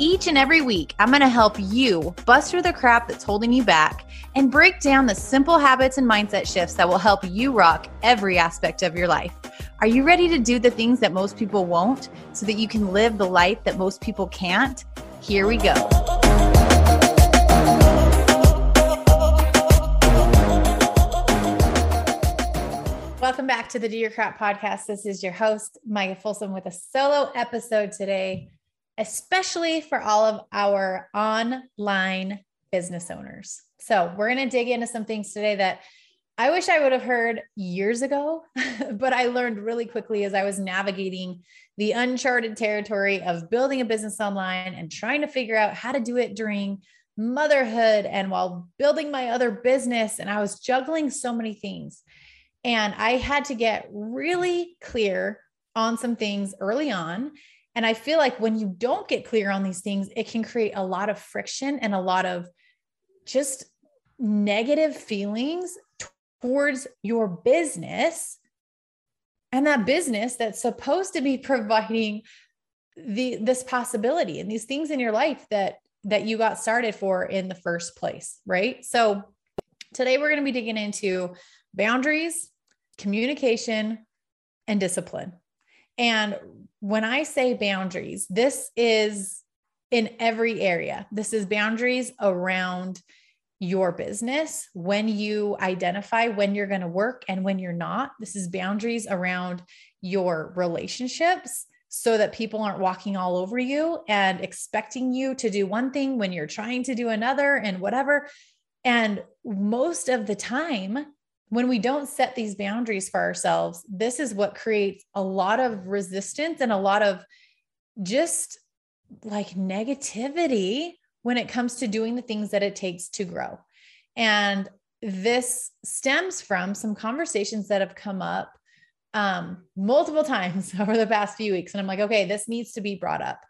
Each and every week, I'm going to help you bust through the crap that's holding you back and break down the simple habits and mindset shifts that will help you rock every aspect of your life. Are you ready to do the things that most people won't so that you can live the life that most people can't? Here we go. Welcome back to the Do Your Crap podcast. This is your host, Micah Folsom, with a solo episode today, especially for all of our online business owners. So, we're going to dig into some things today that I wish I would have heard years ago, but I learned really quickly as I was navigating the uncharted territory of building a business online and trying to figure out how to do it during motherhood and while building my other business. And I was juggling so many things. And I had to get really clear on some things early on. And I feel like when you don't get clear on these things, it can create a lot of friction and a lot of just negative feelings towards your business. And that business that's supposed to be providing the this possibility and these things in your life that that you got started for in the first place right? So today we're going to be digging into boundaries communication and discipline and when i say boundaries this is in every area this is boundaries around your business, when you identify when you're going to work and when you're not. This is boundaries around your relationships so that people aren't walking all over you and expecting you to do one thing when you're trying to do another and whatever. And most of the time, when we don't set these boundaries for ourselves, this is what creates a lot of resistance and a lot of just like negativity when it comes to doing the things that it takes to grow. And this stems from some conversations that have come up um, multiple times over the past few weeks. And I'm like, okay, this needs to be brought up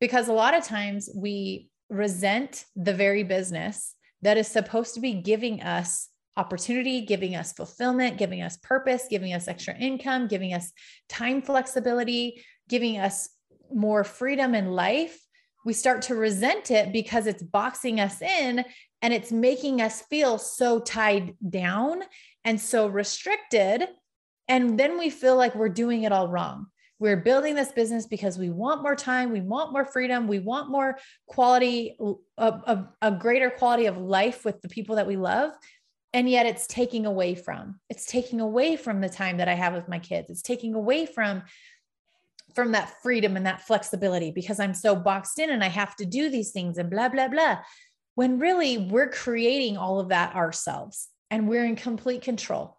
because a lot of times we resent the very business that is supposed to be giving us opportunity, giving us fulfillment, giving us purpose, giving us extra income, giving us time flexibility, giving us more freedom in life we start to resent it because it's boxing us in and it's making us feel so tied down and so restricted. And then we feel like we're doing it all wrong. We're building this business because we want more time, we want more freedom, we want more quality, a, a, a greater quality of life with the people that we love and yet it's taking away from it's taking away from the time that i have with my kids it's taking away from from that freedom and that flexibility because I'm so boxed in and I have to do these things and blah, blah, blah. When really we're creating all of that ourselves and we're in complete control.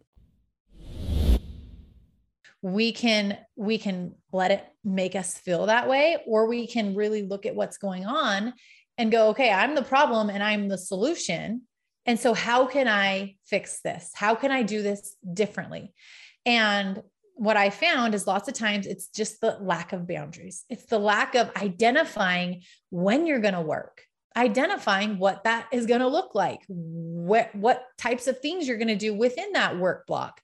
We can we can let it make us feel that way or we can really look at what's going on and go, okay, I'm the problem and I'm the solution. And so, how can I fix this? How can I do this differently? And what I found is lots of times it's just the lack of boundaries. It's the lack of identifying when you're going to work, identifying what that is going to look like, what, what types of things you're going to do within that work block.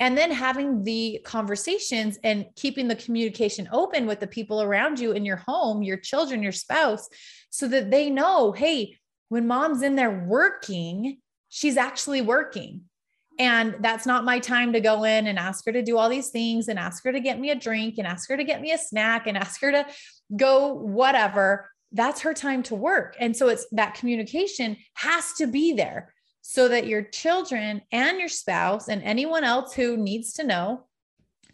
And then having the conversations and keeping the communication open with the people around you in your home, your children, your spouse, so that they know, hey, when mom's in there working, she's actually working. And that's not my time to go in and ask her to do all these things and ask her to get me a drink and ask her to get me a snack and ask her to go whatever. That's her time to work. And so it's that communication has to be there so that your children and your spouse and anyone else who needs to know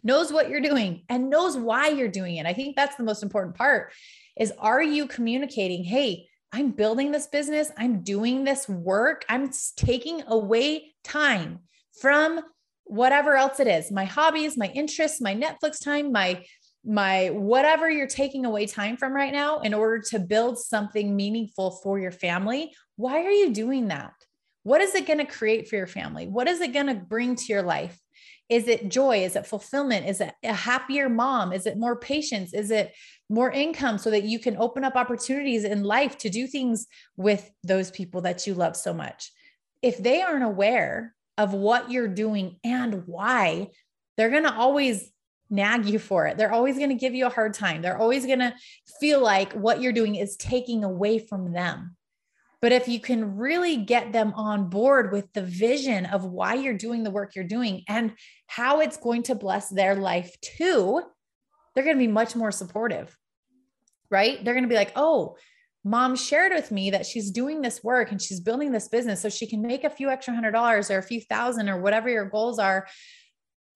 knows what you're doing and knows why you're doing it. I think that's the most important part is are you communicating, "Hey, I'm building this business, I'm doing this work, I'm taking away time from whatever else it is, my hobbies, my interests, my Netflix time, my my whatever you're taking away time from right now in order to build something meaningful for your family. Why are you doing that? What is it going to create for your family? What is it going to bring to your life? Is it joy? Is it fulfillment? Is it a happier mom? Is it more patience? Is it more income so that you can open up opportunities in life to do things with those people that you love so much? If they aren't aware of what you're doing and why, they're going to always nag you for it. They're always going to give you a hard time. They're always going to feel like what you're doing is taking away from them. But if you can really get them on board with the vision of why you're doing the work you're doing and how it's going to bless their life too, they're going to be much more supportive, right? They're going to be like, oh, mom shared with me that she's doing this work and she's building this business so she can make a few extra hundred dollars or a few thousand or whatever your goals are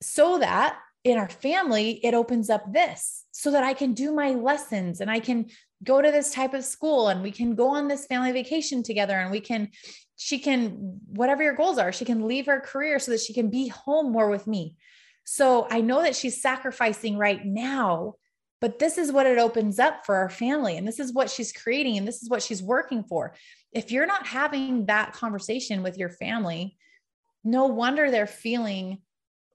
so that in our family it opens up this so that I can do my lessons and I can go to this type of school and we can go on this family vacation together and we can she can whatever your goals are she can leave her career so that she can be home more with me. So i know that she's sacrificing right now but this is what it opens up for our family and this is what she's creating and this is what she's working for. If you're not having that conversation with your family no wonder they're feeling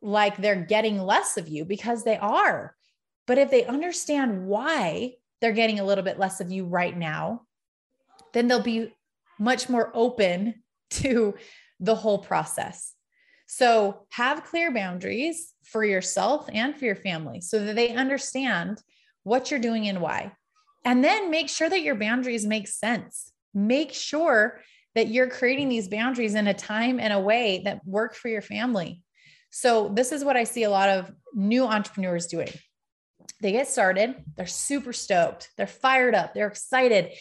like they're getting less of you because they are. But if they understand why they're getting a little bit less of you right now, then they'll be much more open to the whole process. So have clear boundaries for yourself and for your family so that they understand what you're doing and why. And then make sure that your boundaries make sense. Make sure that you're creating these boundaries in a time and a way that work for your family. So, this is what I see a lot of new entrepreneurs doing they get started, they're super stoked, they're fired up, they're excited,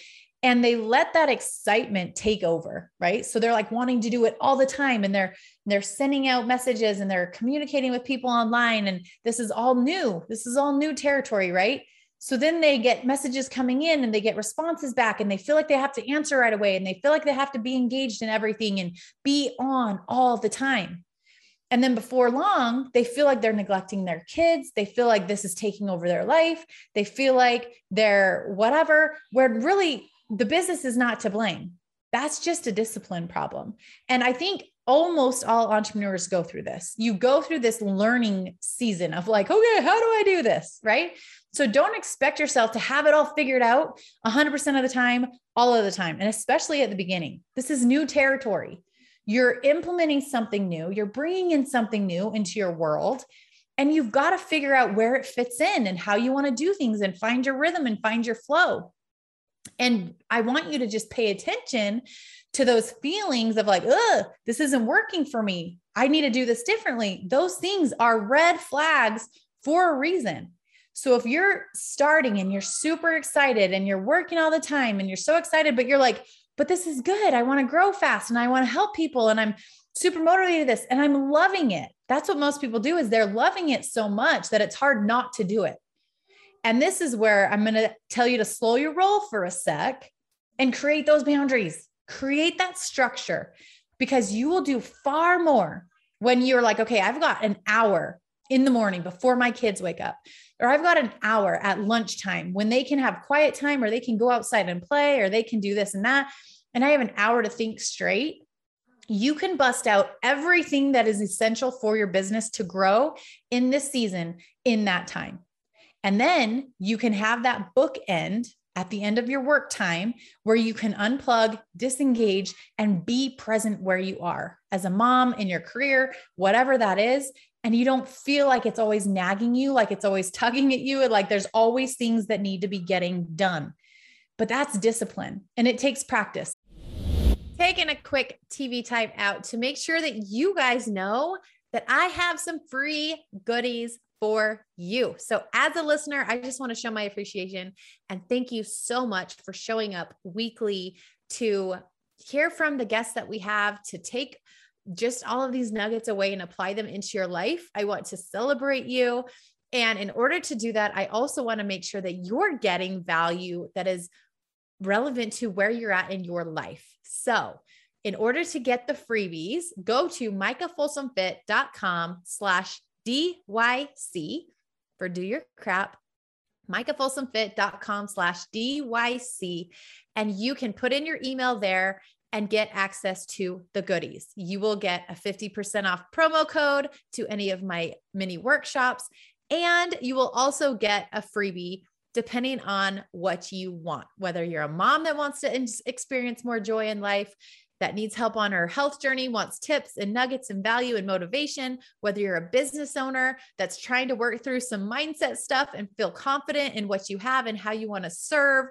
and they let that excitement take over, right? So they're like wanting to do it all the time and they're they're sending out messages and they're communicating with people online and this is all new. This is all new territory, right? So then they get messages coming in and they get responses back and they feel like they have to answer right away and they feel like they have to be engaged in everything and be on all the time. And then before long, they feel like they're neglecting their kids. They feel like this is taking over their life. They feel like they're whatever, where really the business is not to blame. That's just a discipline problem. And I think almost all entrepreneurs go through this. You go through this learning season of like, okay, how do I do this? Right. So don't expect yourself to have it all figured out 100% of the time, all of the time, and especially at the beginning. This is new territory. You're implementing something new, you're bringing in something new into your world. And you've got to figure out where it fits in and how you want to do things and find your rhythm and find your flow. And I want you to just pay attention to those feelings of like, ugh, this isn't working for me. I need to do this differently. Those things are red flags for a reason. So if you're starting and you're super excited and you're working all the time and you're so excited, but you're like, but this is good. I want to grow fast and I want to help people and I'm super motivated this and I'm loving it. That's what most people do is they're loving it so much that it's hard not to do it. And this is where I'm going to tell you to slow your roll for a sec and create those boundaries. Create that structure because you will do far more when you're like, okay, I've got an hour in the morning before my kids wake up, or I've got an hour at lunchtime when they can have quiet time or they can go outside and play or they can do this and that. And I have an hour to think straight. You can bust out everything that is essential for your business to grow in this season in that time. And then you can have that bookend at the end of your work time where you can unplug, disengage, and be present where you are as a mom in your career, whatever that is. And you don't feel like it's always nagging you, like it's always tugging at you, and like there's always things that need to be getting done. But that's discipline and it takes practice. Taking a quick TV type out to make sure that you guys know that I have some free goodies for you. So, as a listener, I just want to show my appreciation and thank you so much for showing up weekly to hear from the guests that we have, to take just all of these nuggets away and apply them into your life. I want to celebrate you. And in order to do that, I also want to make sure that you're getting value that is relevant to where you're at in your life. So, in order to get the freebies, go to micahfolsomfit.com slash DYC for do your crap, micahfolsomfit.com slash DYC. And you can put in your email there and get access to the goodies. You will get a 50% off promo code to any of my mini workshops. And you will also get a freebie depending on what you want, whether you're a mom that wants to experience more joy in life, that needs help on her health journey, wants tips and nuggets and value and motivation, whether you're a business owner that's trying to work through some mindset stuff and feel confident in what you have and how you want to serve,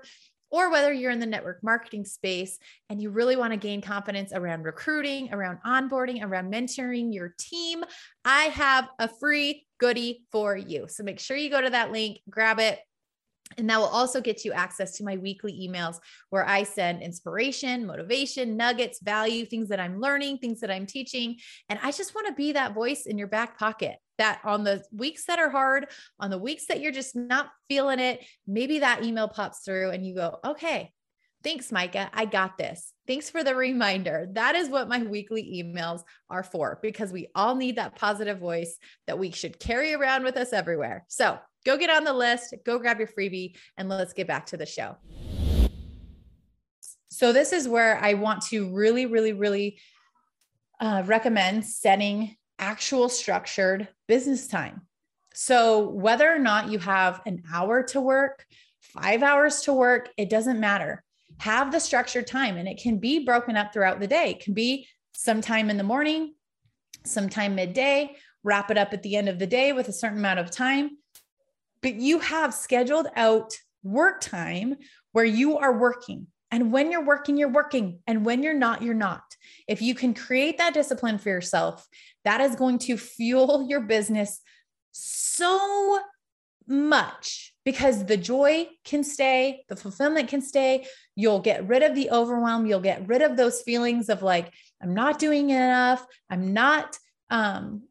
or whether you're in the network marketing space and you really want to gain confidence around recruiting, around onboarding, around mentoring your team, I have a free goodie for you. So make sure you go to that link, grab it, and that will also get you access to my weekly emails where I send inspiration, motivation, nuggets, value, things that I'm learning, things that I'm teaching. And I just want to be that voice in your back pocket that on the weeks that are hard, on the weeks that you're just not feeling it, maybe that email pops through and you go, okay, thanks, Micah. I got this. Thanks for the reminder. That is what my weekly emails are for because we all need that positive voice that we should carry around with us everywhere. So go get on the list, go grab your freebie, and let's get back to the show. So, this is where I want to really, really, really uh, recommend setting actual structured business time. So, whether or not you have an hour to work, five hours to work, it doesn't matter. Have the structured time, and it can be broken up throughout the day. It can be sometime in the morning, sometime midday, wrap it up at the end of the day with a certain amount of time but you have scheduled out work time where you are working. And when you're working, you're working. And when you're not, you're not. If you can create that discipline for yourself, that is going to fuel your business so much because the joy can stay, the fulfillment can stay. You'll get rid of the overwhelm. You'll get rid of those feelings of like, I'm not doing enough. I'm not um,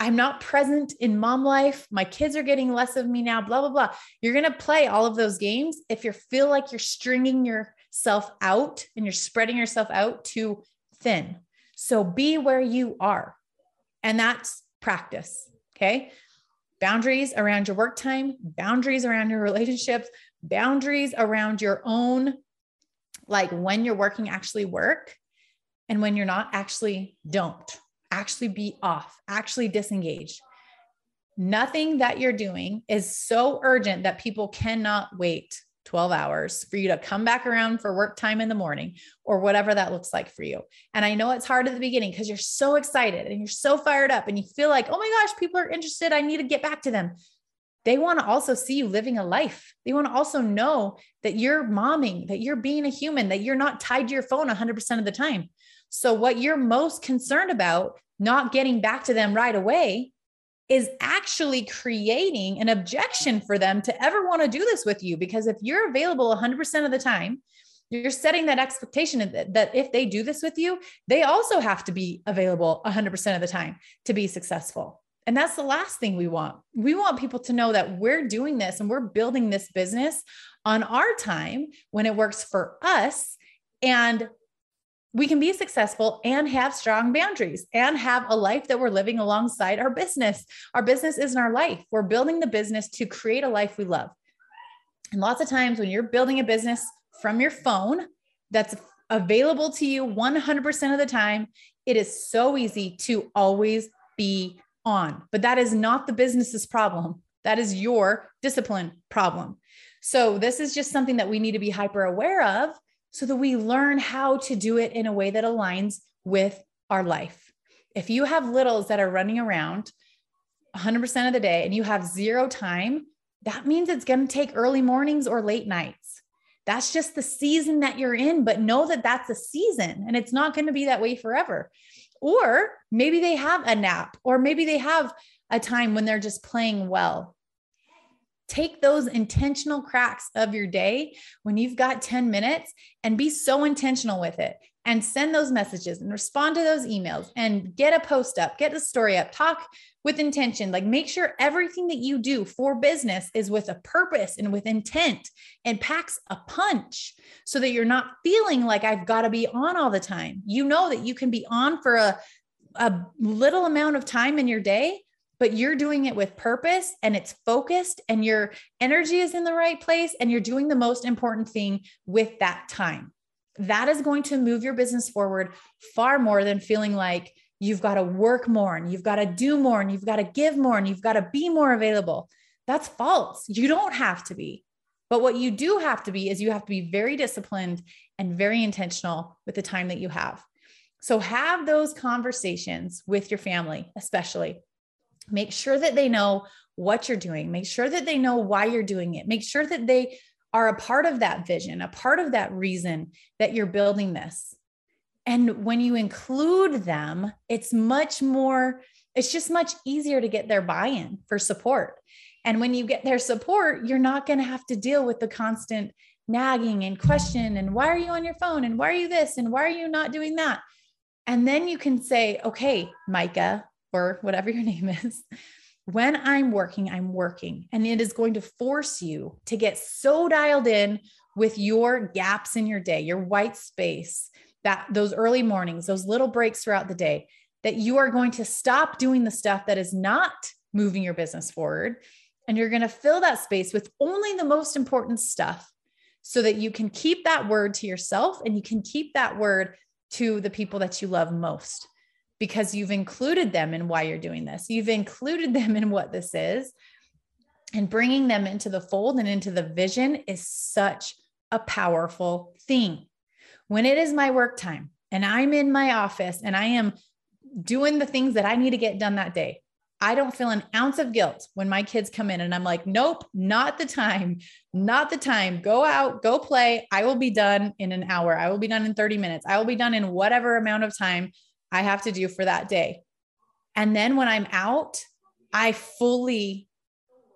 I'm not present in mom life. My kids are getting less of me now, blah, blah, blah. You're going to play all of those games if you feel like you're stringing yourself out and you're spreading yourself out too thin. So be where you are. And that's practice. Okay. Boundaries around your work time, boundaries around your relationships, boundaries around your own, like when you're working, actually work. And when you're not, actually don't actually be off, actually disengage. Nothing that you're doing is so urgent that people cannot wait 12 hours for you to come back around for work time in the morning or whatever that looks like for you. And I know it's hard at the beginning because you're so excited and you're so fired up and you feel like, oh my gosh, people are interested. I need to get back to them. They want to also see you living a life. They want to also know that you're momming, that you're being a human, that you're not tied to your phone 100% of the time. So, what you're most concerned about, not getting back to them right away, is actually creating an objection for them to ever want to do this with you. Because if you're available 100% of the time, you're setting that expectation that, if they do this with you, they also have to be available 100% of the time to be successful. And that's the last thing we want. We want people to know that we're doing this and we're building this business on our time when it works for us. And we can be successful and have strong boundaries and have a life that we're living alongside our business. Our business isn't our life. We're building the business to create a life we love. And lots of times when you're building a business from your phone that's available to you 100% of the time, it is so easy to always be on. But that is not the business's problem. That is your discipline problem. So, this is just something that we need to be hyper aware of so that we learn how to do it in a way that aligns with our life. If you have littles that are running around 100% of the day and you have zero time, that means it's going to take early mornings or late nights. That's just the season that you're in, but know that that's a season and it's not going to be that way forever. Or maybe they have a nap, or maybe they have a time when they're just playing well. Take those intentional cracks of your day when you've got 10 minutes and be so intentional with it and send those messages and respond to those emails and get a post up, get a story up, talk with intention. Like make sure everything that you do for business is with a purpose and with intent and packs a punch so that you're not feeling like I've got to be on all the time. You know that you can be on for a, a little amount of time in your day but you're doing it with purpose and it's focused and your energy is in the right place and you're doing the most important thing with that time. That is going to move your business forward far more than feeling like you've got to work more and you've got to do more and you've got to give more and you've got to be more available. That's false. You don't have to be. But what you do have to be is you have to be very disciplined and very intentional with the time that you have. So have those conversations with your family, especially Make sure that they know what you're doing. Make sure that they know why you're doing it. Make sure that they are a part of that vision, a part of that reason that you're building this. And when you include them, it's much more, it's just much easier to get their buy in for support. And when you get their support, you're not going to have to deal with the constant nagging and question and why are you on your phone and why are you this and why are you not doing that? And then you can say, okay, Micah, or whatever your name is, when I'm working, I'm working. And it is going to force you to get so dialed in with your gaps in your day, your white space, that those early mornings, those little breaks throughout the day, that you are going to stop doing the stuff that is not moving your business forward. And you're going to fill that space with only the most important stuff so that you can keep that word to yourself and you can keep that word to the people that you love most because you've included them in why you're doing this. You've included them in what this is. And bringing them into the fold and into the vision is such a powerful thing. When it is my work time and I'm in my office and I am doing the things that I need to get done that day, I don't feel an ounce of guilt when my kids come in and I'm like, nope, not the time, not the time. Go out, go play. I will be done in an hour. I will be done in 30 minutes. I will be done in whatever amount of time I have to do for that day. And then when I'm out, I fully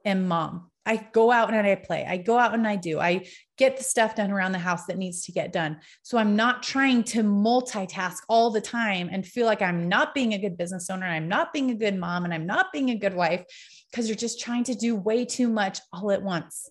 am mom. I go out and I play. I go out and I do. I get the stuff done around the house that needs to get done. So I'm not trying to multitask all the time and feel like I'm not being a good business owner. I'm not being a good mom and I'm not being a good wife because you're just trying to do way too much all at once.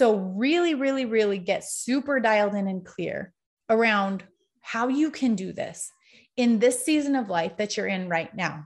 So, really, really, really get super dialed in and clear around how you can do this in this season of life that you're in right now.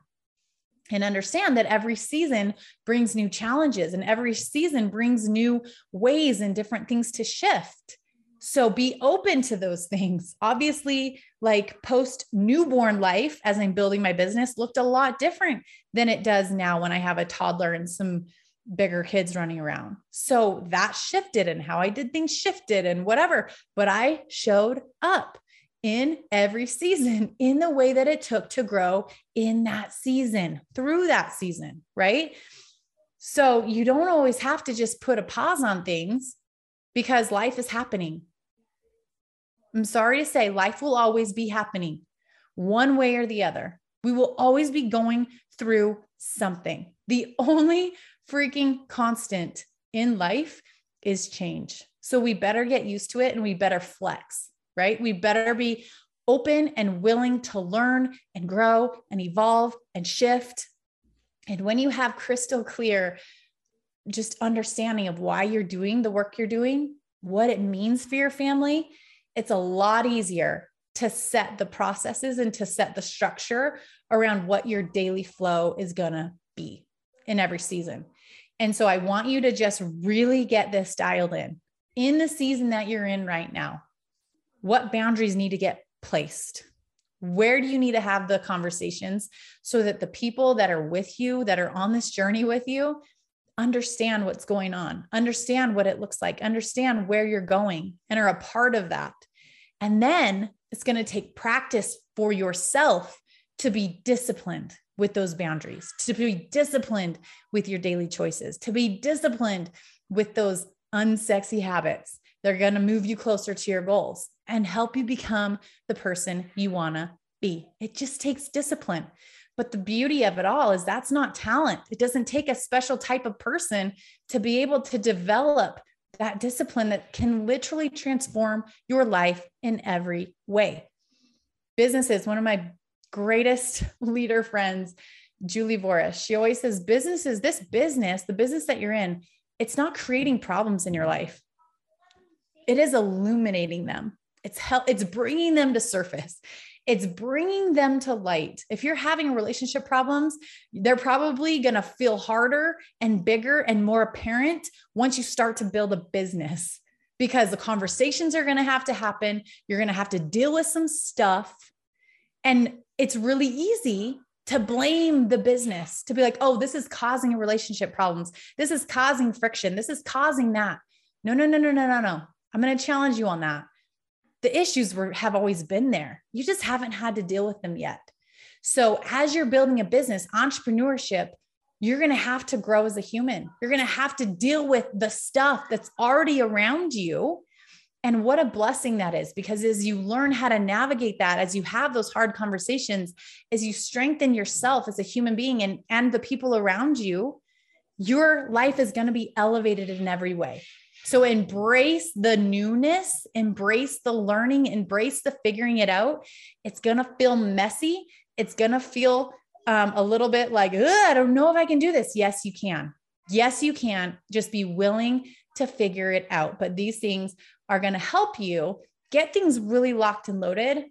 And understand that every season brings new challenges and every season brings new ways and different things to shift. So be open to those things. Obviously, like post newborn life as I'm building my business looked a lot different than it does now when I have a toddler and some bigger kids running around. So that shifted and how I did things shifted and whatever. But I showed up in every season in the way that it took to grow in that season through that season, right? So you don't always have to just put a pause on things because life is happening. I'm sorry to say, life will always be happening one way or the other. We will always be going through something. The only freaking constant in life is change. So we better get used to it and we better flex, right? We better be open and willing to learn and grow and evolve and shift. And when you have crystal clear, just understanding of why you're doing the work you're doing, what it means for your family, it's a lot easier to set the processes and to set the structure around what your daily flow is going to be in every season. And so I want you to just really get this dialed in in the season that you're in right now. What boundaries need to get placed? Where do you need to have the conversations so that the people that are with you, that are on this journey with you, understand what's going on, understand what it looks like, understand where you're going, and are a part of that. And then it's going to take practice for yourself to be disciplined with those boundaries, to be disciplined with your daily choices, to be disciplined with those unsexy habits. They're going to move you closer to your goals and help you become the person you want to be. It just takes discipline. But the beauty of it all is that's not talent. It doesn't take a special type of person to be able to develop that discipline that can literally transform your life in every way. Businesses, one of my greatest leader friends, Julie Voris. She always says, businesses, this business, the business that you're in, it's not creating problems in your life. It is illuminating them. It's help, it's bringing them to surface. It's bringing them to light. If you're having relationship problems, they're probably going to feel harder and bigger and more apparent once you start to build a business because the conversations are going to have to happen. You're going to have to deal with some stuff. And it's really easy to blame the business, to be like, oh, this is causing relationship problems. This is causing friction. This is causing that. No, no, no, no, no, no, no. I'm going to challenge you on that. The issues were, have always been there. You just haven't had to deal with them yet. So, as you're building a business, entrepreneurship, you're going to have to grow as a human. You're going to have to deal with the stuff that's already around you and what a blessing that is because as you learn how to navigate that, as you have those hard conversations, as you strengthen yourself as a human being and, and the people around you, your life is going to be elevated in every way. So embrace the newness, embrace the learning, embrace the figuring it out. It's going to feel messy. It's going to feel um, a little bit like, I don't know if I can do this. Yes, you can. Yes, you can. Just be willing to figure it out. But these things are going to help you get things really locked and loaded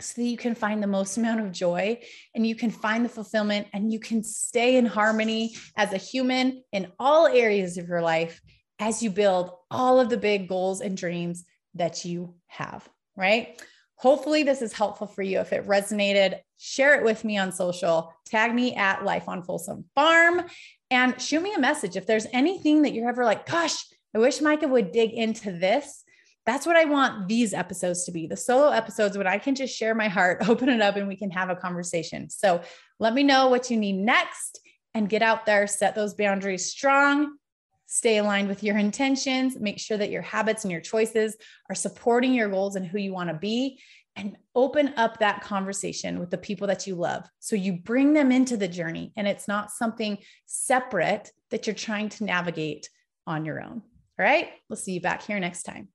so that you can find the most amount of joy and you can find the fulfillment and you can stay in harmony as a human in all areas of your life as you build all of the big goals and dreams that you have, right? Hopefully, this is helpful for you. If it resonated, share it with me on social, tag me at Life on Folsom Farm, and shoot me a message. If there's anything that you're ever like, gosh, I wish Micah would dig into this. That's what I want these episodes to be the solo episodes when I can just share my heart, open it up, and we can have a conversation. So let me know what you need next and get out there, set those boundaries strong, stay aligned with your intentions, make sure that your habits and your choices are supporting your goals and who you want to be, and open up that conversation with the people that you love. So you bring them into the journey and it's not something separate that you're trying to navigate on your own. All right, we'll see you back here next time.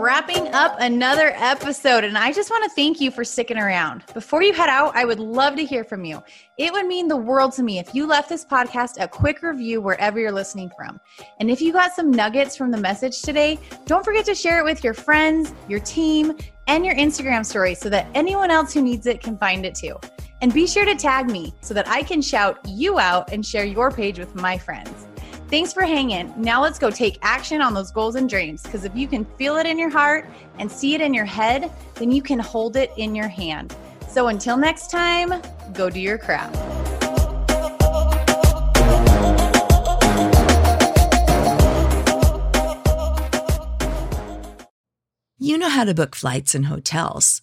wrapping up another episode, and I just want to thank you for sticking around. Before you head out, I would love to hear from you. It would mean the world to me if you left this podcast a quick review wherever you're listening from. And if you got some nuggets from the message today, don't forget to share it with your friends, your team, and your Instagram story so that anyone else who needs it can find it too. And be sure to tag me so that I can shout you out and share your page with my friends. Thanks for hanging. Now let's go take action on those goals and dreams because if you can feel it in your heart and see it in your head, then you can hold it in your hand. So until next time, go do your crap. You know how to book flights and hotels.